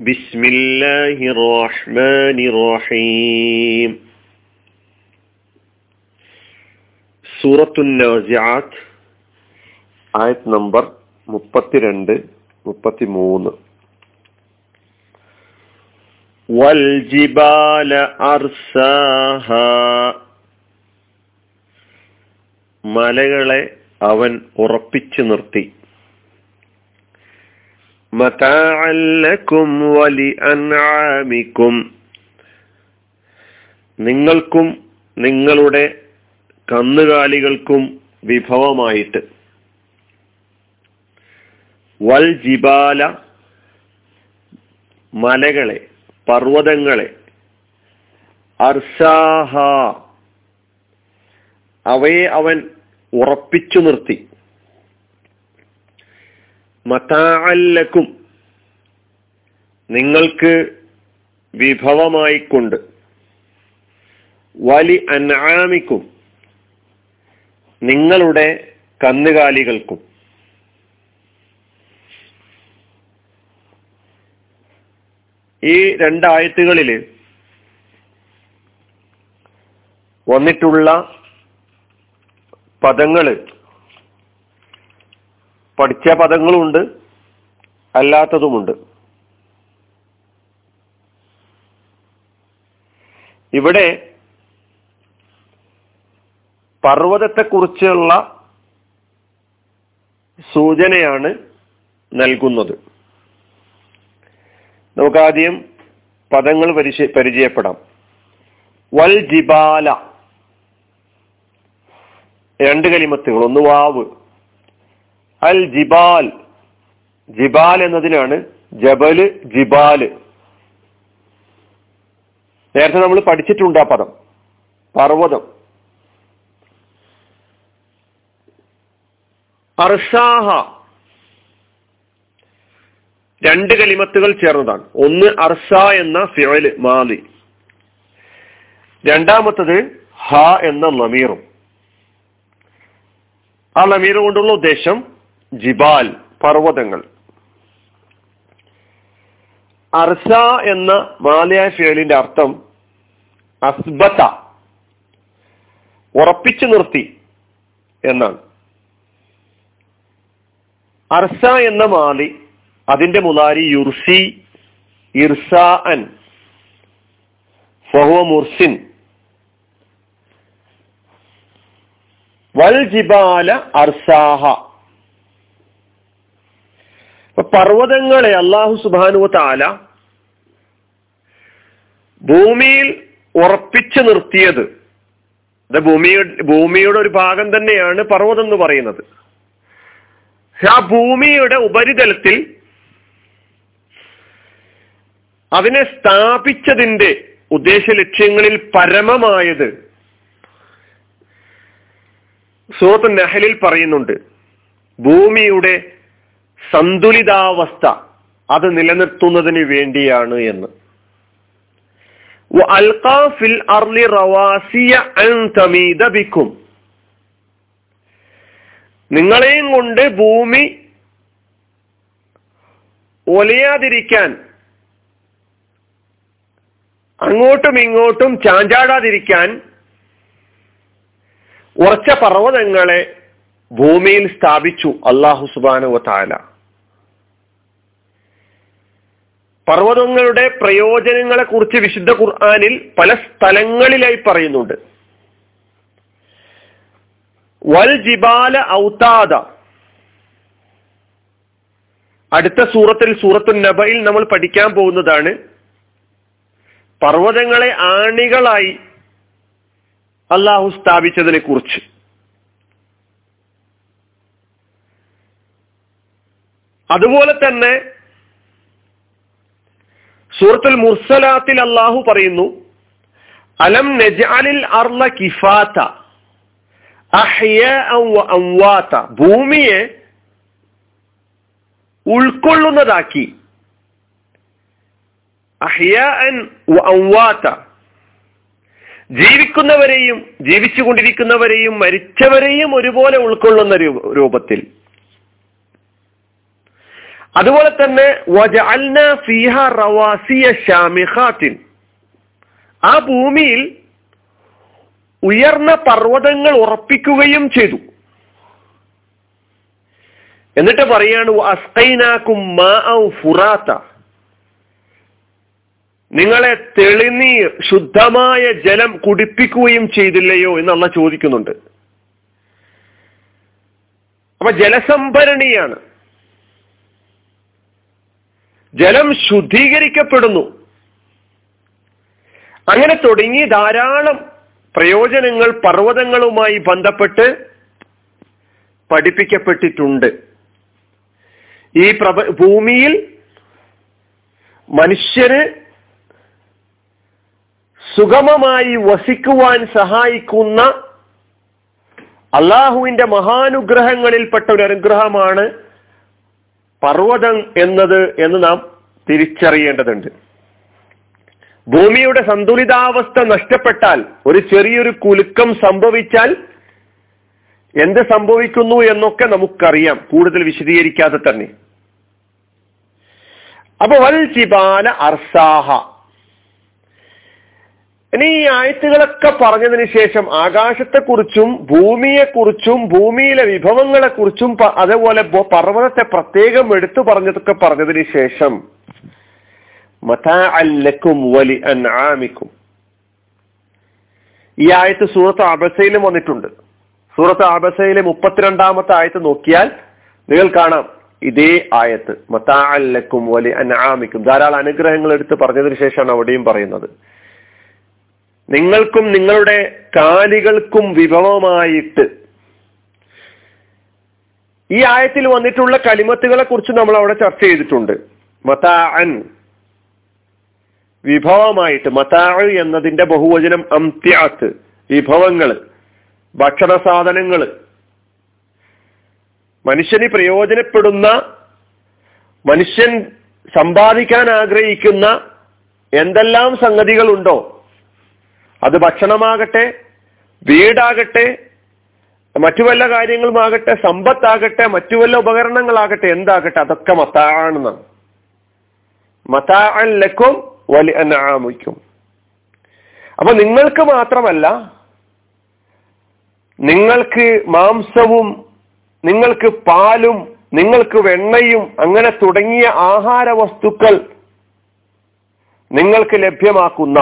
بسم الله الرحمن الرحيم സൂറത്തു നാസിആത്ത് ആയത് നമ്പർ മുപ്പത്തിരണ്ട് മുപ്പത്തിമൂന്ന് വൽജിബാല അർസാഹ മലകളെ അവൻ ഉറപ്പിച്ചു നിർത്തി മതാഅല്ലക്കും വലി അൻആമിക്കും. നിങ്ങൾക്കും നിങ്ങളുടെ കന്നുകാലികൾക്കും വിഭവമായിട്ട്. വൽ ജിബാല മലകളെ പർവതങ്ങളെ അർഷാഹ അവയെ അവൻ ഉറപ്പിച്ചു നിർത്തി. മതാഅല്ലക്കും. നിങ്ങൾക്ക് വിഭവമായിക്കൊണ്ട്. വലി അനാമിക്കും നിങ്ങളുടെ കന്നുകാലികൾക്കും. ഈ രണ്ടായത്തുകളിൽ വന്നിട്ടുള്ള പദങ്ങൾ പഠിച്ച പദങ്ങളുണ്ട് അല്ലാത്തതുമുണ്ട്. ഇവിടെ പർവതത്തെക്കുറിച്ചുള്ള സൂചനയാണ് നൽകുന്നത്. നമുക്കാദ്യം പദങ്ങൾ പരിശ പരിചയപ്പെടാം. വൽ ജിബാല. രണ്ട് കലിമത്തുകൾ ഒന്ന് വാവ്. അൽ ജിബാൽ. ജിബാൽ എന്നതിനാണ് ജബൽ ജിബാൽ നേരത്തെ നമ്മൾ പഠിച്ചിട്ടുണ്ട് ആ പദം. പർവതം. അർഷാഹ. രണ്ട് കലിമത്തുകൾ ചേർന്നതാണ്. ഒന്ന് അർഷ എന്ന ഫിറൽ മാലി രണ്ടാമത്തത് ഹ എന്ന ലമീറും. ആ ലമീർ കൊണ്ടുള്ള ഉദ്ദേശം ജിബാൽ പർവതങ്ങൾ. അർഷ എന്ന മാലയായ ഫിയലിന്റെ അർത്ഥം അസ്ബത്ത ഉറപ്പിച്ചു നിർത്തി എന്നാണ്. അർസ എന്ന മാലി അതിന്റെ മുതാരി യുർസി ഇർസാൻ ഫഹുവ മുർസിൻ വൽ ജിബാല അർസാഹ പർവതങ്ങളെ അള്ളാഹു സുബാനുവ താല ഭൂമിയിൽ ഉറപ്പിച്ചു നിർത്തിയത്. ഭൂമിയുടെ ഭൂമിയുടെ ഒരു ഭാഗം തന്നെയാണ് പർവതം എന്ന് പറയുന്നത്. ആ ഭൂമിയുടെ ഉപരിതലത്തിൽ അതിനെ സ്ഥാപിച്ചതിന്റെ ഉദ്ദേശ ലക്ഷ്യങ്ങളിൽ പരമമായത് സൂറത്ത് നെഹലിൽ പറയുന്നുണ്ട്. ഭൂമിയുടെ സന്തുലിതാവസ്ഥ അത് നിലനിർത്തുന്നതിന് വേണ്ടിയാണ് എന്ന്. അൽഖാഫിൽ അർലി റവാസിയ ബിക്കും. നിങ്ങളെയും കൊണ്ട് ഭൂമി ഒലയാതിരിക്കാൻ അങ്ങോട്ടും ഇങ്ങോട്ടും ചാഞ്ചാടാതിരിക്കാൻ ഉറച്ച പർവതങ്ങളെ ഭൂമിയിൽ സ്ഥാപിച്ചു അള്ളാഹു സുബാനുവ താല പർവതങ്ങളുടെ പ്രയോജനങ്ങളെ കുറിച്ച് വിശുദ്ധ ഖുർആാനിൽ പല സ്ഥലങ്ങളിലായി പറയുന്നുണ്ട്. വൽ ജിബാല ഔതാദ. അടുത്ത സൂറത്തിൽ സൂറത്തു നബയിൽ നമ്മൾ പഠിക്കാൻ പോകുന്നതാണ് പർവതങ്ങളെ ആണികളായി അള്ളാഹു സ്ഥാപിച്ചതിനെ കുറിച്ച് അതുപോലെ തന്നെ സൂറത്തുൽ മുർസലാത്തിൽ അള്ളാഹു പറയുന്നു അലം നജാലിൽ അർല കിഫാത്ത ഭൂമിയെ ഉൾക്കൊള്ളുന്നതാക്കി. അംവാത്ത ജീവിക്കുന്നവരെയും ജീവിച്ചുകൊണ്ടിരിക്കുന്നവരെയും മരിച്ചവരെയും ഒരുപോലെ ഉൾക്കൊള്ളുന്ന രൂപത്തിൽ. അതുപോലെ തന്നെ ആ ഭൂമിയിൽ ഉയർന്ന പർവതങ്ങൾ ഉറപ്പിക്കുകയും ചെയ്തു. എന്നിട്ട് പറയാണ് അസ്കൈനാക്കും ഫുറാത്ത. നിങ്ങളെ തെളിനീർ ശുദ്ധമായ ജലം കുടിപ്പിക്കുകയും ചെയ്തില്ലയോ എന്നുള്ള ചോദിക്കുന്നുണ്ട്. അപ്പൊ ജലസംഭരണിയാണ്. ജലം ശുദ്ധീകരിക്കപ്പെടുന്നു. അങ്ങനെ തുടങ്ങി ധാരാളം പ്രയോജനങ്ങൾ പർവതങ്ങളുമായി ബന്ധപ്പെട്ട് പഠിപ്പിക്കപ്പെട്ടിട്ടുണ്ട്. ഈ പ്രപ ഭൂമിയിൽ മനുഷ്യന് സുഗമമായി വസിക്കുവാൻ സഹായിക്കുന്ന അള്ളാഹുവിന്റെ മഹാനുഗ്രഹങ്ങളിൽപ്പെട്ട ഒരു അനുഗ്രഹമാണ് പർവതം എന്നത് എന്ന് നാം തിരിച്ചറിയേണ്ടതുണ്ട്. ഭൂമിയുടെ സന്തുലിതാവസ്ഥ നഷ്ടപ്പെട്ടാൽ ഒരു ചെറിയൊരു കുലുക്കം സംഭവിച്ചാൽ എന്ത് സംഭവിക്കുന്നു എന്നൊക്കെ നമുക്കറിയാം. കൂടുതൽ വിശദീകരിക്കാതെ തന്നെ. അപ്പൊ വൽ ചിബാല അർസാഹ. ഇനി ഈ ആയത്തുകളൊക്കെ പറഞ്ഞതിന് ശേഷം ആകാശത്തെക്കുറിച്ചും ഭൂമിയെക്കുറിച്ചും ഭൂമിയിലെ വിഭവങ്ങളെക്കുറിച്ചും അതേപോലെ പർവതത്തെ പ്രത്യേകം എടുത്തു പറഞ്ഞതൊക്കെ പറഞ്ഞതിന് ശേഷം മതാഅല്ലക്കും ഈ ആയത്ത് സൂറത്ത് അബസയിലും വന്നിട്ടുണ്ട്. സൂറത്ത് അബസയിലെ മുപ്പത്തിരണ്ടാമത്തെ ആയത്ത് നോക്കിയാൽ നിങ്ങൾ കാണാം. ഇതേ ആയത്ത് മതാഅല്ലക്കും വലി അൻആമിക്കും. ധാരാളം അനുഗ്രഹങ്ങൾ എടുത്ത് പറഞ്ഞതിന് ശേഷമാണ് അവിടെയും പറയുന്നത്. നിങ്ങൾക്കും നിങ്ങളുടെ കാലികൾക്കും വിഭവമായിട്ട് ഈ ആയത്തിൽ വന്നിട്ടുള്ള കലിമത്തുകളെ കുറിച്ച് നമ്മൾ അവിടെ ചർച്ച ചെയ്തിട്ടുണ്ട്. മതാഅൻ വിഭവമായിട്ട് മതാഴ് എന്നതിന്റെ ബഹുവചനം അംത്യാത്ത് വിഭവങ്ങൾ ഭക്ഷണ സാധനങ്ങൾ മനുഷ്യന് പ്രയോജനപ്പെടുന്ന മനുഷ്യൻ സമ്പാദിക്കാൻ ആഗ്രഹിക്കുന്ന എന്തെല്ലാം സംഗതികളുണ്ടോ? അത് ഭക്ഷണമാകട്ടെ വീടാകട്ടെ മറ്റു വല്ല കാര്യങ്ങളുമാകട്ടെ സമ്പത്താകട്ടെ മറ്റു വല്ല ഉപകരണങ്ങളാകട്ടെ എന്താകട്ടെ അതൊക്കെ മത്താണെന്നാണ് മത്താൻ ലക്കും വലി അനാമിക്കും അപ്പൊ നിങ്ങൾക്ക് മാത്രമല്ല നിങ്ങൾക്ക് മാംസവും നിങ്ങൾക്ക് പാലും നിങ്ങൾക്ക് വെണ്ണയും അങ്ങനെ തുടങ്ങിയ ആഹാര വസ്തുക്കൾ നിങ്ങൾക്ക് ലഭ്യമാക്കുന്ന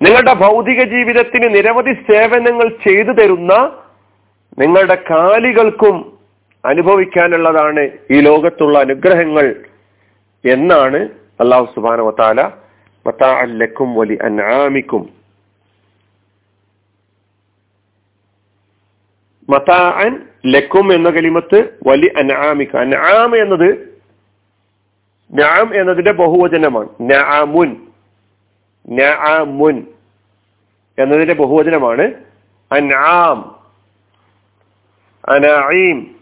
നിങ്ങളുടെ ഭൗതിക ജീവിതത്തിന് നിരവധി സേവനങ്ങൾ ചെയ്തു തരുന്ന നിങ്ങളുടെ കാലികൾക്കും അനുഭവിക്കാനുള്ളതാണ് ഈ ലോകത്തുള്ള അനുഗ്രഹങ്ങൾ എന്നാണ് അള്ളാഹു സുബാന വത്താല മത്താഅല്ലക്കും വലി അൻആമിക്കും. മതാഅൻ ലക്കും എന്ന കലിമത്ത് വലി അനാമിക്ക അൻആം എന്നത് എന്നതിന്റെ ബഹുവചനമാണ്. നഅമുൻ നഅമുൻ എന്നതിന്റെ ബഹുവചനമാണ്. അൻആം. അനഈം.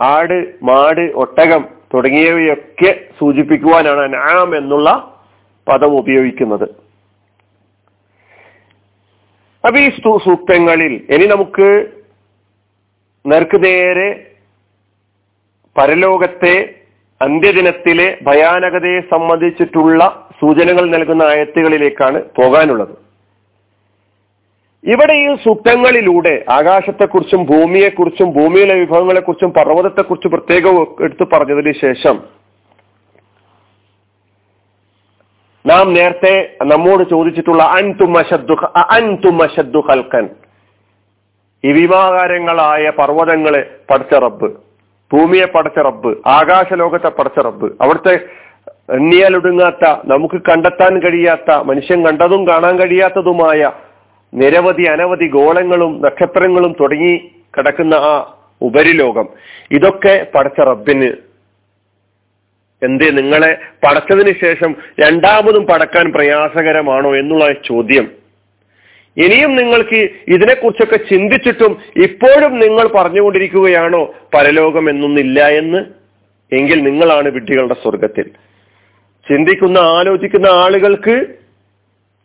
ആട് മാട് ഒട്ടകം. തുടങ്ങിയവയൊക്കെ സൂചിപ്പിക്കുവാനാണ് അനാം എന്നുള്ള പദം ഉപയോഗിക്കുന്നത്. അപ്പൊ ഈ സൂക്തങ്ങളിൽ ഇനി നമുക്ക് നേർക്കുനേരെ പരലോകത്തെ അന്ത്യദിനത്തിലെ ഭയാനകതയെ സംബന്ധിച്ചിട്ടുള്ള സൂചനകൾ നൽകുന്ന ആയത്തുകളിലേക്കാണ് പോകാനുള്ളത്. ഇവിടെ ഈ സൂക്തങ്ങളിലൂടെ ആകാശത്തെക്കുറിച്ചും ഭൂമിയെക്കുറിച്ചും ഭൂമിയിലെ വിഭവങ്ങളെക്കുറിച്ചും പർവതത്തെക്കുറിച്ചും പ്രത്യേകം എടുത്തു പറഞ്ഞതിന് ശേഷം നാം നേരത്തെ നമ്മോട് ചോദിച്ചിട്ടുള്ള അൻതുമശദ്ദു ഹൽക്കൻ ഈ വിമാകാരങ്ങളായ പർവതങ്ങളെ പഠിച്ച റബ്ബ് ഭൂമിയെ പഠിച്ച റബ്ബ് ആകാശലോകത്തെ പഠിച്ച റബ്ബ് അവിടുത്തെ എണ്ണിയാലൊടുങ്ങാത്ത നമുക്ക് കണ്ടെത്താൻ കഴിയാത്ത മനുഷ്യൻ കണ്ടതും കാണാൻ കഴിയാത്തതുമായ നിരവധി അനവധി ഗോളങ്ങളും നക്ഷത്രങ്ങളും തുടങ്ങി കിടക്കുന്ന ആ ഉപരിലോകം. ഇതൊക്കെ പടച്ച റബ്ബിന്. എന്ത് നിങ്ങളെ പടച്ചതിന് ശേഷം രണ്ടാമതും പടക്കാൻ പ്രയാസകരമാണോ എന്നുള്ള ചോദ്യം. ഇനിയും നിങ്ങൾക്ക് ഇതിനെക്കുറിച്ചൊക്കെ ചിന്തിച്ചിട്ടും ഇപ്പോഴും നിങ്ങൾ പറഞ്ഞുകൊണ്ടിരിക്കുകയാണോ പരലോകം എന്നൊന്നില്ല എന്ന്? എങ്കിൽ നിങ്ങളാണ് വിഡ്ഢികളുടെ സ്വർഗത്തിൽ ചിന്തിക്കുന്ന ആലോചിക്കുന്ന ആളുകൾക്ക്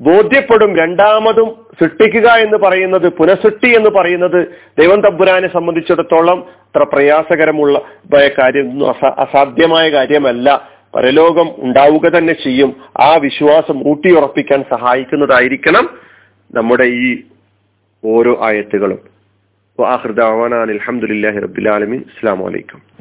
ബോധ്യപ്പെടും രണ്ടാമതും സൃഷ്ടിക്കുക എന്ന് പറയുന്നത് പുനഃസൃഷ്ടി എന്ന് പറയുന്നത് ദൈവം തമ്പുരാനെ സംബന്ധിച്ചിടത്തോളം അത്ര പ്രയാസകരമുള്ള കാര്യം അസാധ്യമായ കാര്യമല്ല. പരലോകം ഉണ്ടാവുക തന്നെ ചെയ്യും. ആ വിശ്വാസം ഊട്ടിയുറപ്പിക്കാൻ സഹായിക്കുന്നതായിരിക്കണം നമ്മുടെ ഈ ഓരോ ആയത്തുകളും. അലഹമുല്ലാ റബുലാലമീൻ അസ്സാം വലൈക്കും